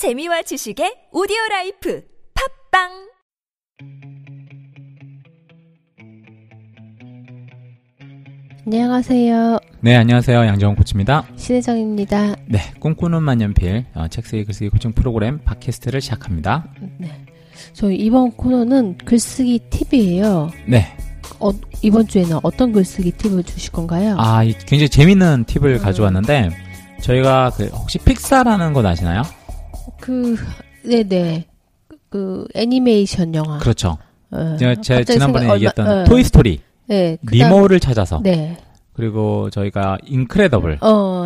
재미와 지식의 오디오 라이프 팟빵 안녕하세요. 네, 안녕하세요. 양정훈 코치입니다. 신혜정입니다. 네, 꿈꾸는 만년필 어, 책 쓰기 글쓰기 코칭 프로그램 팟캐스트를 시작합니다. 네. 저희 이번 코너는 글쓰기 팁이에요. 네, 어, 이번 주에는 어떤 글쓰기 팁을 주실 건가요? 아, 이 굉장히 재밌는 팁을 음. 가져왔는데 저희가 그 혹시 픽사라는 거 아시나요? 그, 네네. 그, 그 애니메이션 영화. 그렇죠. 어, 제가 제 지난번에 생각- 얘기했던 얼마- 어, 토이 스토리 네. 니모를 찾아서 네. 그리고 저희가 인크레더블 어,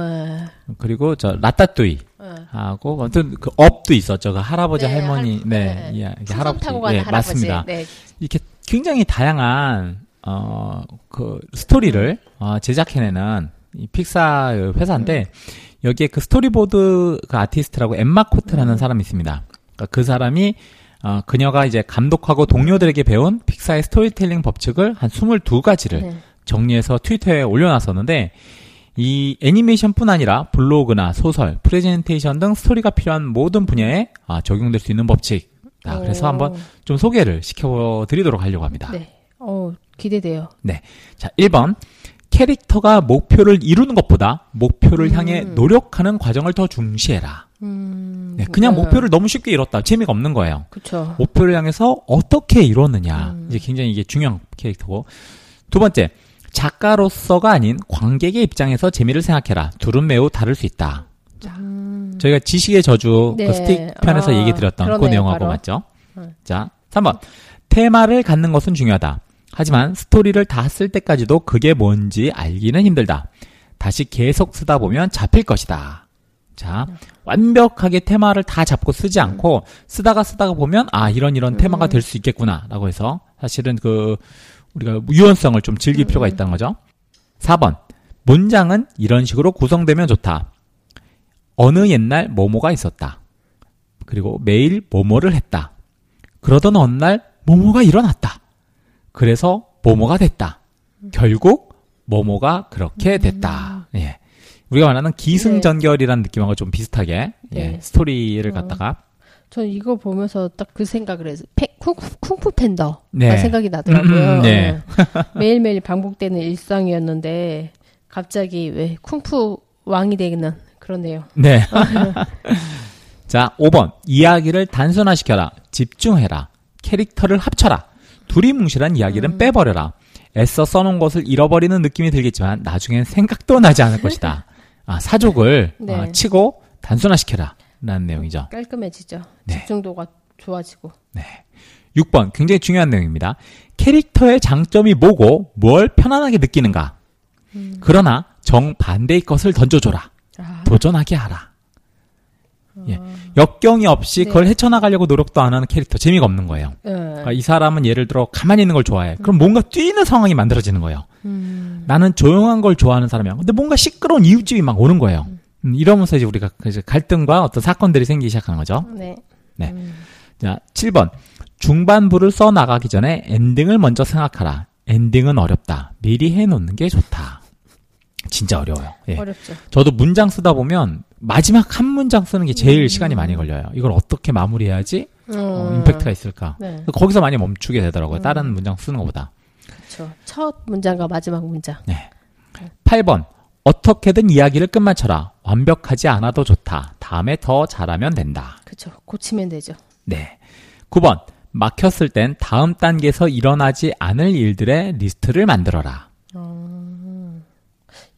그리고 저 라따뚜이 어. 하고 아무튼 그 업도 있었죠. 그 할아버지 네, 할머니 할- 네, 네. 예, 이게 풍선 할아버지 타고 가는 예, 할아버지. 맞습니다. 네. 이렇게 굉장히 다양한 어그 스토리를 어, 제작해내는 이 픽사 그 회사인데 여기에 그 스토리보드 그 아티스트라고 엠마 코트라는 사람이 있습니다. 그러니까 그 사람이 어 그녀가 이제 감독하고 동료들에게 배운 픽사의 스토리텔링 법칙을 한 22가지를 네. 정리해서 트위터에 올려놨었는데 이 애니메이션뿐 아니라 블로그나 소설, 프레젠테이션 등 스토리가 필요한 모든 분야에 아, 적용될 수 있는 법칙. 아, 그래서 오. 한번 좀 소개를 시켜드리도록 하려고 합니다. 네. 어, 기대돼요. 자, 1번. 캐릭터가 목표를 이루는 것보다 목표를 음. 향해 노력하는 과정을 더 중시해라. 음. 네, 그냥 네. 목표를 너무 쉽게 이뤘다. 재미가 없는 거예요. 그쵸. 목표를 향해서 어떻게 이뤘느냐. 음. 이제 굉장히 이게 중요한 캐릭터고. 두 번째. 작가로서가 아닌 관객의 입장에서 재미를 생각해라. 둘은 매우 다를 수 있다. 음. 저희가 지식의 저주 네. 그 스틱 편에서 아, 얘기 드렸던 그 내용하고 바로. 맞죠? 음. 자, 3번. 테마를 갖는 것은 중요하다. 하지만 스토리를 다 쓸 때까지도 그게 뭔지 알기는 힘들다. 다시 계속 쓰다 보면 잡힐 것이다. 자, 완벽하게 테마를 다 잡고 쓰지 않고 쓰다가 쓰다가 보면 아, 이런 이런 테마가 될 수 있겠구나. 라고 해서 사실은 그 우리가 유연성을 좀 즐길 필요가 있다는 거죠. 4번. 문장은 이런 식으로 구성되면 좋다. 어느 옛날 뭐뭐가 있었다. 그리고 매일 뭐뭐를 했다. 그러던 어느 날 뭐뭐가 일어났다. 그래서 뭐뭐가 됐다. 결국 뭐뭐가 그렇게 됐다. 예. 우리가 말하는 기승전결이라는 느낌하고 좀 비슷하게 예, 네. 스토리를 어. 갖다가 전 이거 보면서 딱 그 생각을 해서 페, 쿵, 쿵푸 팬더가 네. 생각이 나더라고요. 음, 네. 매일매일 반복되는 일상이었는데 갑자기 왜 쿵푸 왕이 되는 그러네요. 네. 자, 5번. 이야기를 단순화시켜라. 집중해라. 캐릭터를 합쳐라. 두리뭉실한 이야기는 음. 빼버려라. 애써 써놓은 것을 잃어버리는 느낌이 들겠지만 나중엔 생각도 나지 않을 것이다. 아, 사족을 네. 어, 치고 단순화시켜라. 라는 내용이죠. 깔끔해지죠. 네. 집중도가 좋아지고. 6번. 굉장히 중요한 내용입니다. 캐릭터의 장점이 뭐고 뭘 편안하게 느끼는가. 음. 그러나 정반대의 것을 던져줘라. 아, 도전하게 하라. 예. 역경이 없이 네. 그걸 헤쳐나가려고 노력도 안 하는 캐릭터 재미가 없는 거예요. 예. 그러니까 이 사람은 예를 들어 가만히 있는 걸 좋아해. 그럼 뭔가 뛰는 상황이 만들어지는 거예요. 음, 나는 조용한 걸 좋아하는 사람이야. 근데 뭔가 시끄러운 이웃집이 막 오는 거예요. 음, 이러면서 이제 우리가 그 이제 갈등과 어떤 사건들이 생기기 시작하는 거죠. 네. 네. 음, 자, 7번. 중반부를 써 나가기 전에 엔딩을 먼저 생각하라. 엔딩은 어렵다. 미리 해놓는 게 좋다. 진짜 어려워요. 예. 어렵죠. 저도 문장 쓰다 보면 마지막 한 문장 쓰는 게 제일 음. 시간이 많이 걸려요. 이걸 어떻게 마무리해야지 어, 음, 임팩트가 있을까. 네. 거기서 많이 멈추게 되더라고요. 음. 다른 문장 쓰는 것보다. 그렇죠. 첫 문장과 마지막 문장. 8번. 어떻게든 이야기를 끝마쳐라. 완벽하지 않아도 좋다. 다음에 더 잘하면 된다. 그렇죠. 고치면 되죠. 네. 9번. 막혔을 땐 다음 단계에서 일어나지 않을 일들의 리스트를 만들어라.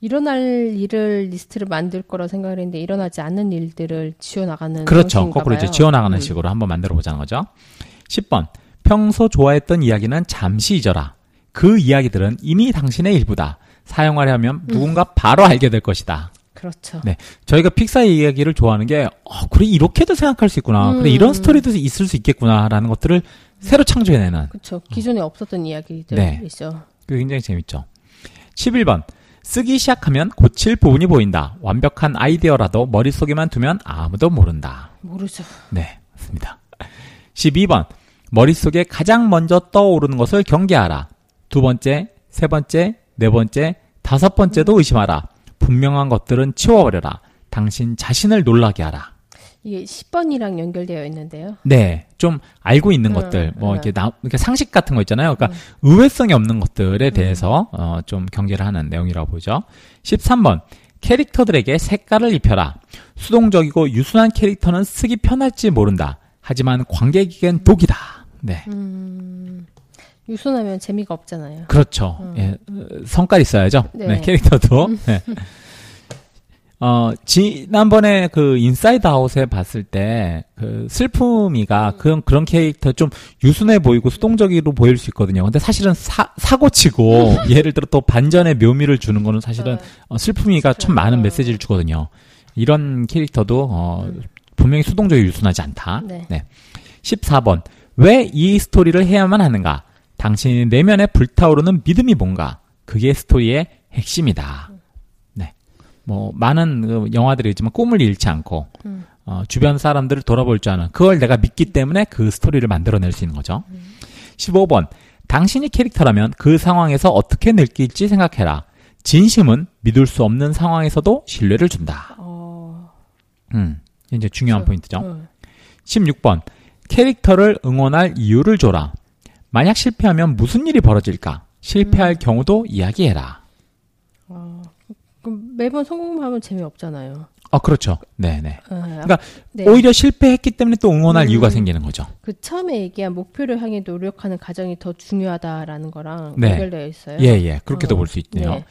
일어날 일을 리스트를 만들 거라 생각을 했는데 일어나지 않는 일들을 지워나가는 그렇죠. 거꾸로 이제. 지워나가는 음. 식으로 한번 만들어 보자는 거죠. 10번. 평소 좋아했던 이야기는 잠시 잊어라. 그 이야기들은 이미 당신의 일부다. 사용하려면 음. 누군가 바로 알게 될 것이다. 그렇죠. 네. 저희가 픽사의 이야기를 좋아하는 게, 어, 그래, 이렇게도 생각할 수 있구나. 음. 그래, 이런 스토리도 있을 수 있겠구나라는 것들을 새로 창조해내는. 그렇죠. 기존에 없었던 이야기들이죠. 네. 굉장히 재밌죠. 11번. 쓰기 시작하면 고칠 부분이 보인다. 완벽한 아이디어라도 머릿속에만 두면 아무도 모른다. 모르죠. 네, 맞습니다. 12번. 머릿속에 가장 먼저 떠오르는 것을 경계하라. 두 번째, 세 번째, 네 번째, 다섯 번째도 의심하라. 분명한 것들은 치워버려라. 당신 자신을 놀라게 하라. 이게 10번이랑 연결되어 있는데요. 네, 좀 알고 있는 음, 것들, 뭐 음. 이렇게 나, 이렇게 상식 같은 거 있잖아요. 그러니까 의외성이 없는 것들에 대해서 어, 좀 경계를 하는 내용이라고 보죠. 13번 캐릭터들에게 색깔을 입혀라. 수동적이고 유순한 캐릭터는 쓰기 편할지 모른다. 하지만 관객에겐 독이다. 네, 음, 유순하면 재미가 없잖아요. 그렇죠. 음. 예, 어, 성깔 있어야죠. 네. 네, 캐릭터도. 네. 어, 지난번에 그 인사이드 아웃에 봤을 때, 그 슬픔이가 음. 그런, 그런 캐릭터 좀 유순해 보이고 수동적으로 보일 수 있거든요. 근데 사실은 사, 사고치고, 예를 들어 또 반전의 묘미를 주는 거는 사실은 어, 슬픔이가 참 많은 어. 메시지를 주거든요. 이런 캐릭터도, 어, 분명히 수동적이고 유순하지 않다. 네. 14번. 왜 이 스토리를 해야만 하는가? 당신의 내면에 불타오르는 믿음이 뭔가? 그게 스토리의 핵심이다. 네. 뭐, 많은 그 영화들이 있지만 꿈을 잃지 않고, 음. 어, 주변 사람들을 돌아볼 줄 아는, 그걸 내가 믿기 때문에 그 스토리를 만들어낼 수 있는 거죠. 15번. 당신이 캐릭터라면 그 상황에서 어떻게 느낄지 생각해라. 진심은 믿을 수 없는 상황에서도 신뢰를 준다. 어, 음. 이제 중요한 그렇죠. 포인트죠. 음. 16번. 캐릭터를 응원할 이유를 줘라. 만약 실패하면 무슨 일이 벌어질까? 실패할 경우도 이야기해라. 어, 매번 성공하면 재미없잖아요. 어, 그렇죠. 네네. 어, 그러니까 네. 오히려 실패했기 때문에 또 응원할 음. 이유가 생기는 거죠. 그 처음에 얘기한 목표를 향해 노력하는 과정이 더 중요하다라는 거랑 네. 연결되어 있어요. 예, 예. 그렇게도 어, 볼수 있네요. 네.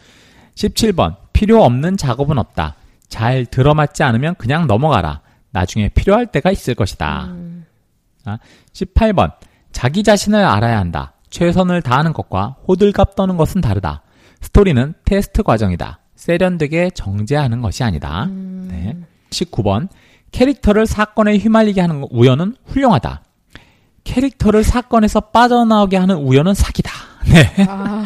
17번. 필요 없는 작업은 없다. 잘 들어맞지 않으면 그냥 넘어가라. 나중에 필요할 때가 있을 것이다. 음, 18번. 자기 자신을 알아야 한다. 최선을 다하는 것과 호들갑 떠는 것은 다르다. 스토리는 테스트 과정이다. 세련되게 정제하는 것이 아니다. 음, 네. 19번. 캐릭터를 사건에 휘말리게 하는 우연은 훌륭하다. 캐릭터를 사건에서 빠져나오게 하는 우연은 사기다. 네. 아,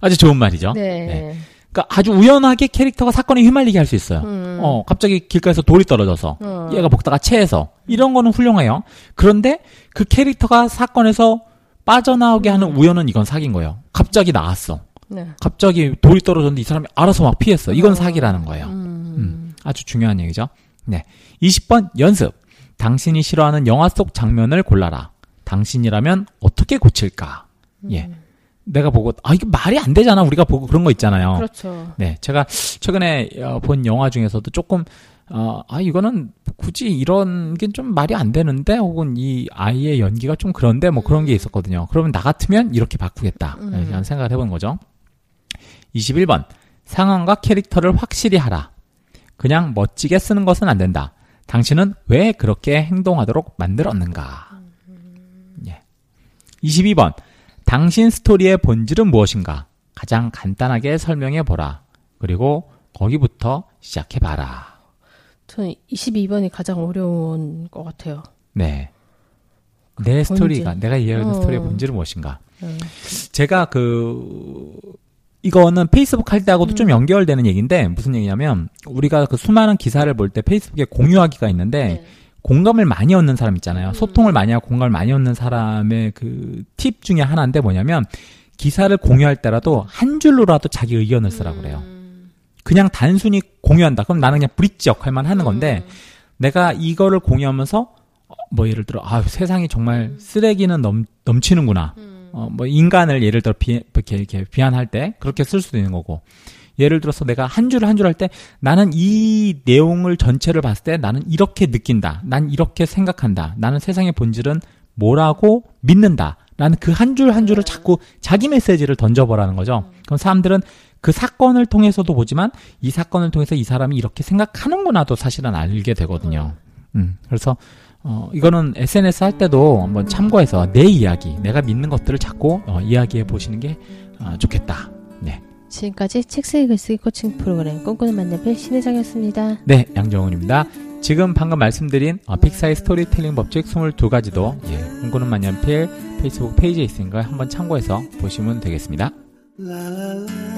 아주 좋은 말이죠. 네. 네. 그러니까 아주 우연하게 캐릭터가 사건에 휘말리게 할 수 있어요. 음. 어, 갑자기 길가에서 돌이 떨어져서 어. 얘가 먹다가 체해서 이런 거는 훌륭해요. 그런데 그 캐릭터가 사건에서 빠져나오게 하는 음. 우연은 이건 사기인 거예요. 갑자기 나왔어. 네. 갑자기 돌이 떨어졌는데 이 사람이 알아서 막 피했어. 이건 어. 사기라는 거예요. 음, 음, 아주 중요한 얘기죠. 네. 20번 연습. 당신이 싫어하는 영화 속 장면을 골라라. 당신이라면 어떻게 고칠까? 예. 내가 보고 아 이게 말이 안 되잖아. 우리가 보고 그런 거 있잖아요. 그렇죠. 네, 제가 최근에 어, 본 영화 중에서도 조금 어, 아 이거는 굳이 이런 게 좀 말이 안 되는데 혹은 이 아이의 연기가 좀 그런데 뭐 그런 게 있었거든요. 그러면 나 같으면 이렇게 바꾸겠다. 음. 네, 이런 생각을 해본 거죠. 21번 상황과 캐릭터를 확실히 하라. 그냥 멋지게 쓰는 것은 안 된다. 당신은 왜 그렇게 행동하도록 만들었는가? 예. 22번 당신 스토리의 본질은 무엇인가? 가장 간단하게 설명해 보라. 그리고 거기부터 시작해 봐라. 저는 22번이 가장 어려운 것 같아요. 네. 내 본질. 스토리가 내가 이해하는 어. 스토리의 본질은 무엇인가? 음. 제가 그 이거는 페이스북 할 때하고도 좀 연결되는 얘기인데 무슨 얘기냐면 우리가 그 수많은 기사를 볼 때 페이스북에 공유하기가 있는데 네. 공감을 많이 얻는 사람 있잖아요. 음. 소통을 많이 하고 공감을 많이 얻는 사람의 그 팁 중에 하나인데 뭐냐면 기사를 공유할 때라도 한 줄로라도 자기 의견을 쓰라고 그래요. 음. 그냥 단순히 공유한다. 그럼 나는 그냥 브릿지 역할만 하는 건데 음. 내가 이거를 공유하면서 어, 뭐 예를 들어 아 세상이 정말 쓰레기는 넘, 넘치는구나. 음. 어, 뭐 인간을 예를 들어 비, 이렇게, 이렇게 비한할 때 그렇게 쓸 수도 있는 거고 예를 들어서 내가 한줄한줄 할 때 나는 이 내용을 전체를 봤을 때 나는 이렇게 느낀다. 난 이렇게 생각한다. 나는 세상의 본질은 뭐라고 믿는다. 라는 그 한줄한 줄을 자꾸 자기 메시지를 던져보라는 거죠. 그럼 사람들은 그 사건을 통해서도 보지만 이 사건을 통해서 이 사람이 이렇게 생각하는구나도 사실은 알게 되거든요. 음, 그래서 어, 이거는 SNS 할 때도 한번 참고해서 내 이야기, 내가 믿는 것들을 자꾸 어, 이야기해 보시는 게 어, 좋겠다. 네. 지금까지 책 쓰기 글쓰기 코칭 프로그램 꿈꾸는 만년필 신혜정이었습니다. 네, 양정훈입니다. 지금 방금 말씀드린 어, 픽사의 스토리텔링 법칙 22가지도 예, 꿈꾸는 만년필 페이스북 페이지에 있으니까 한번 참고해서 보시면 되겠습니다. la